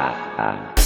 ah ah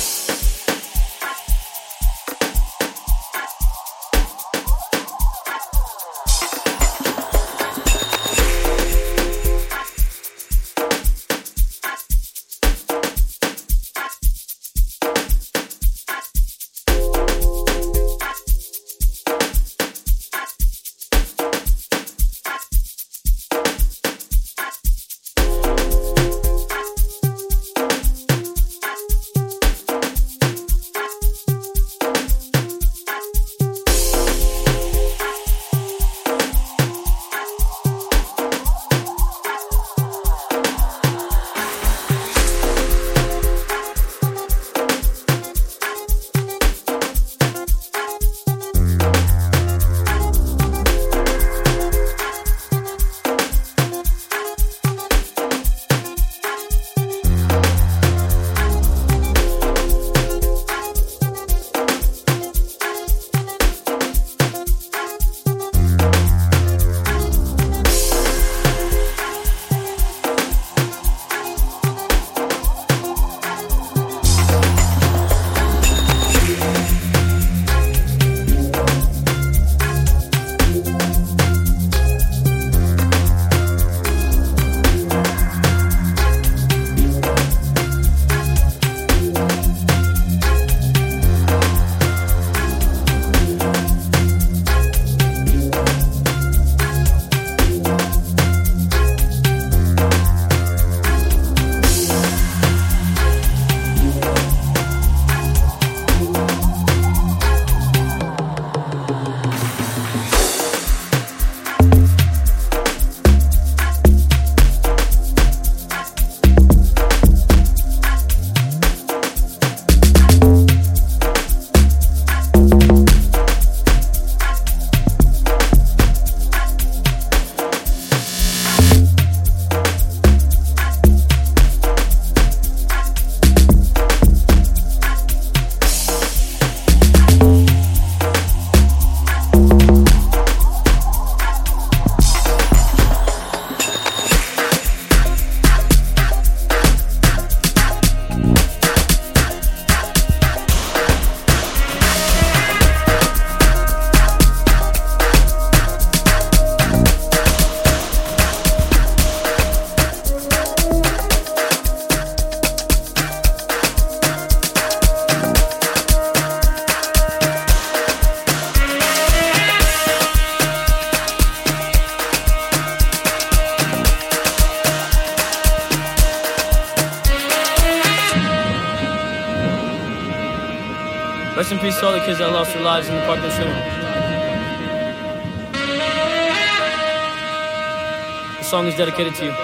dedicated to you.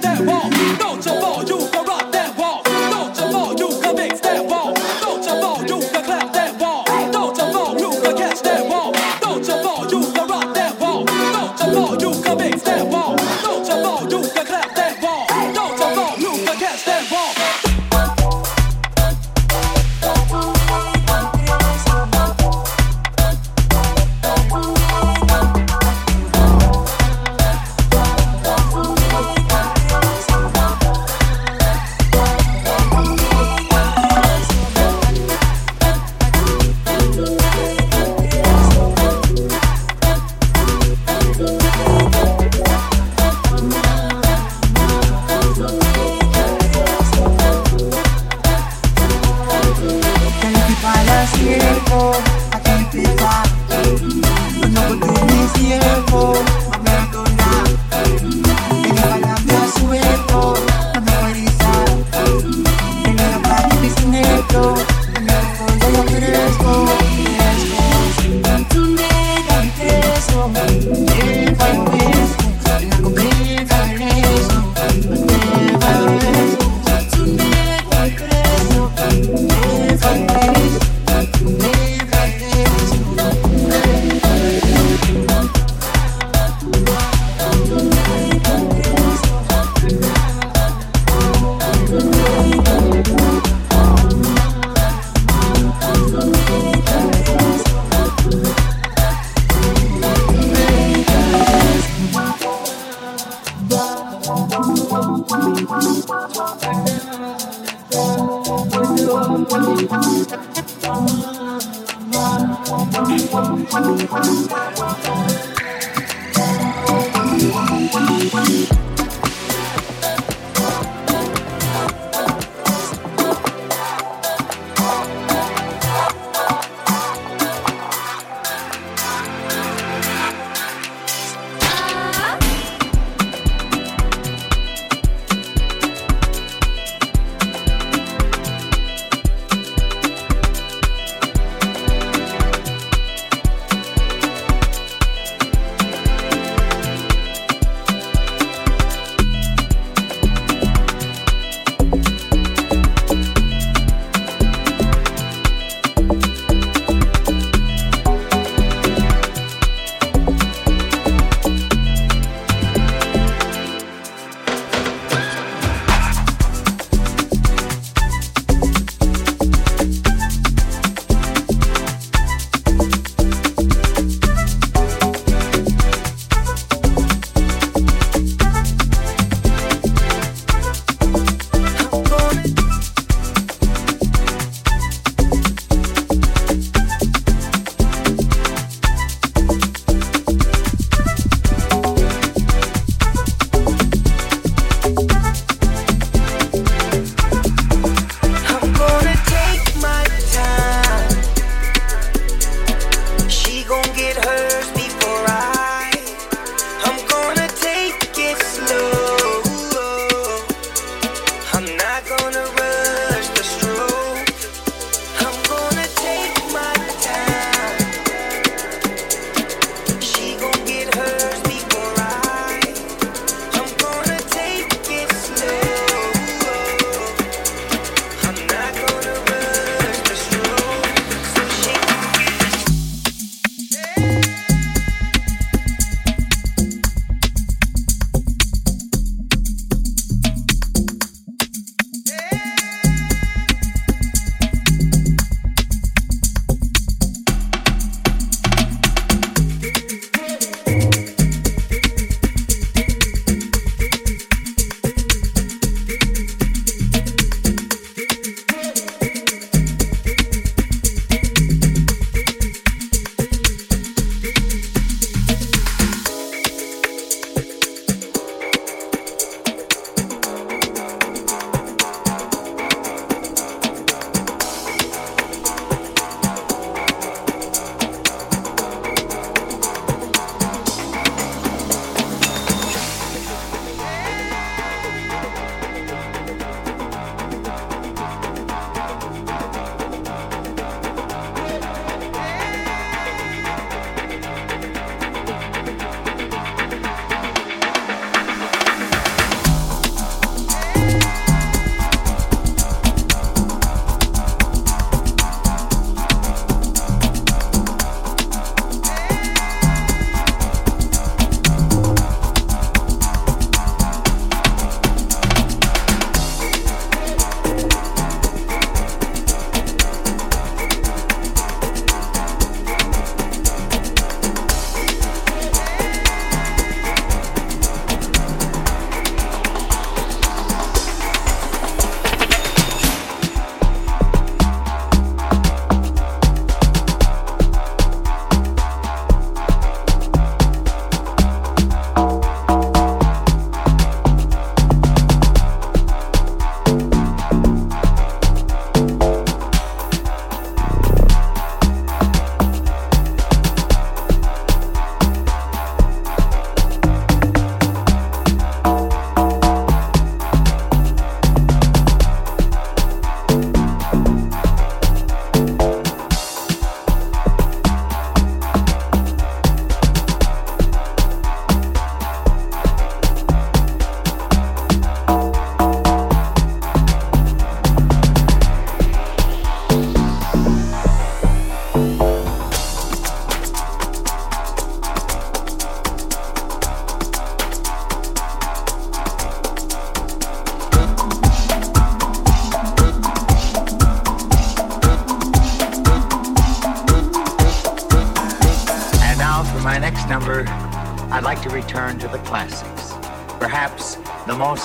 That wall, don't step all you.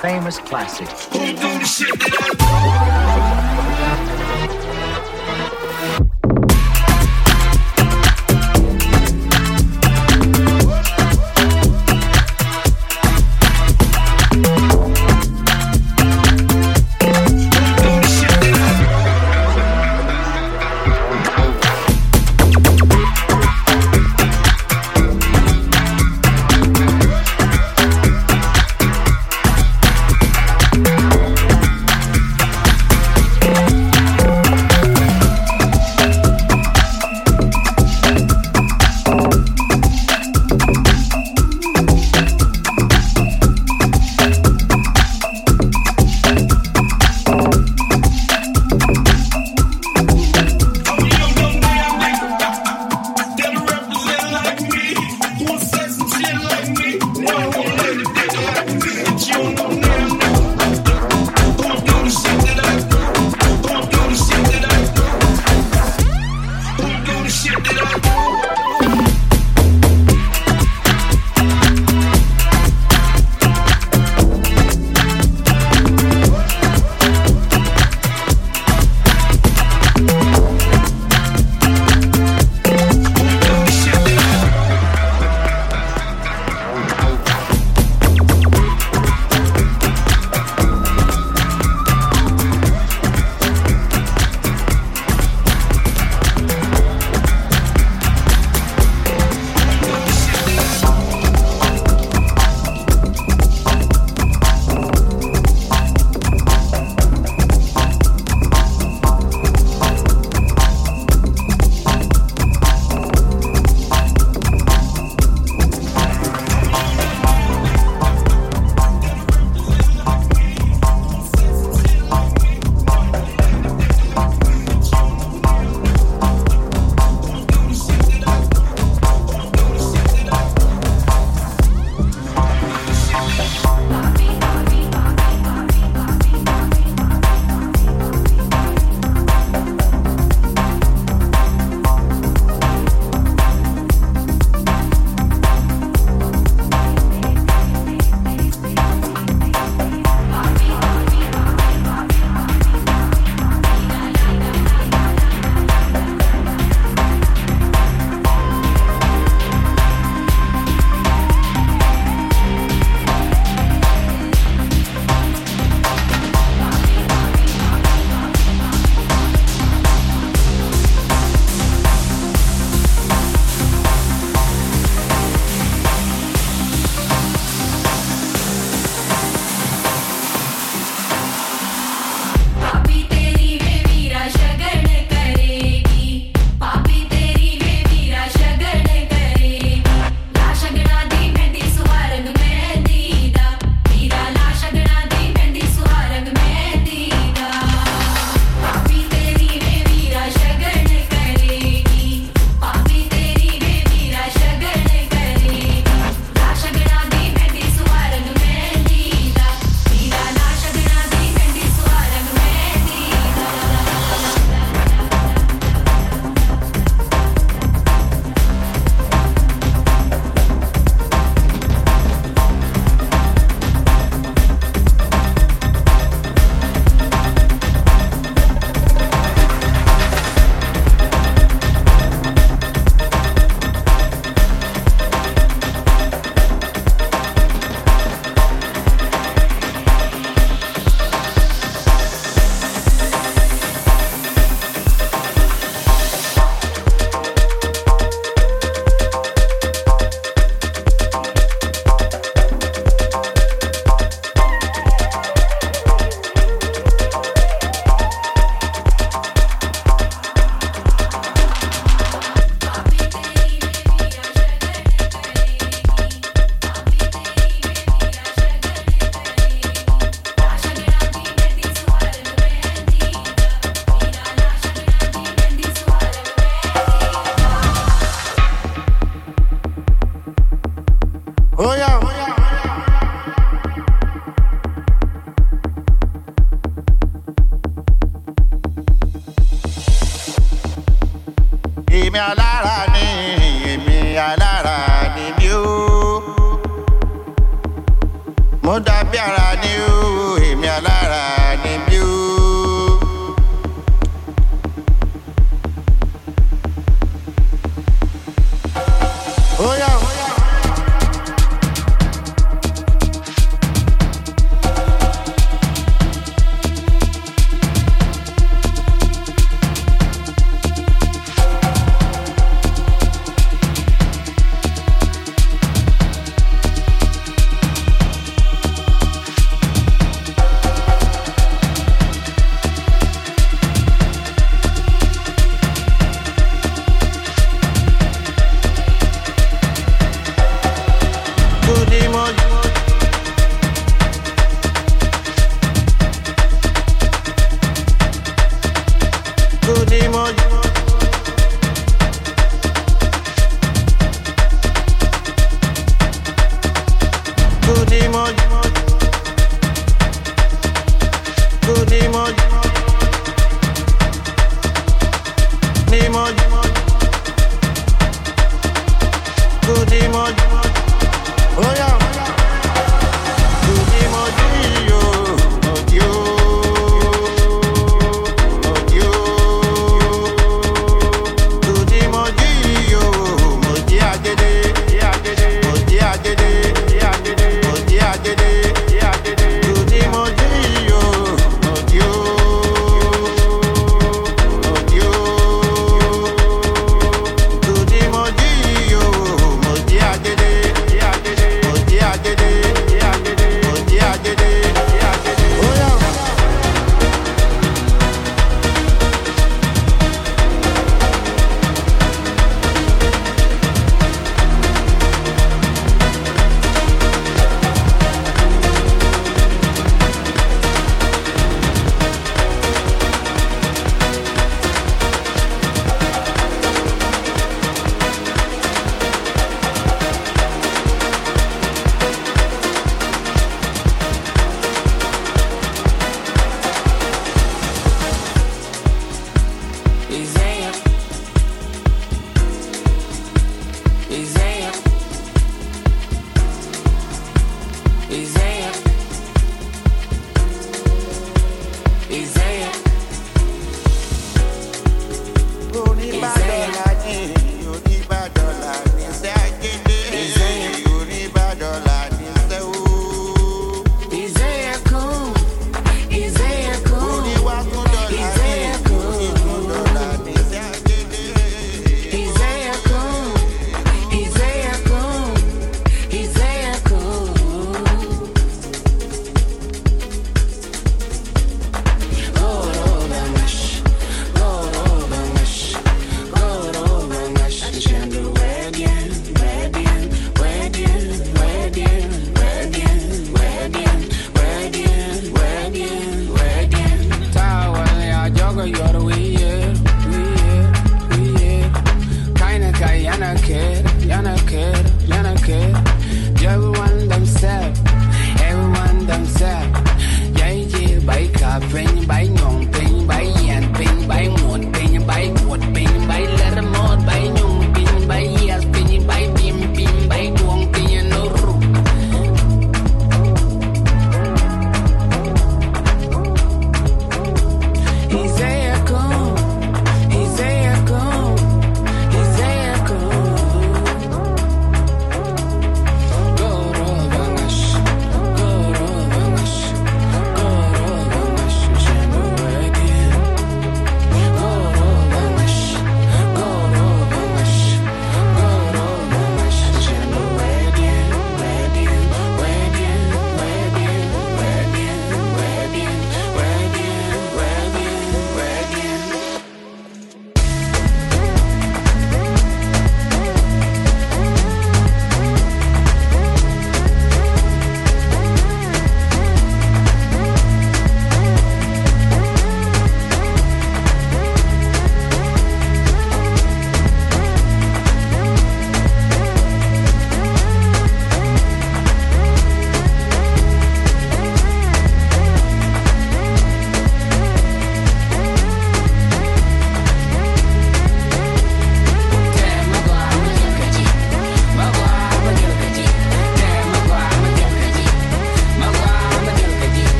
Famous classic.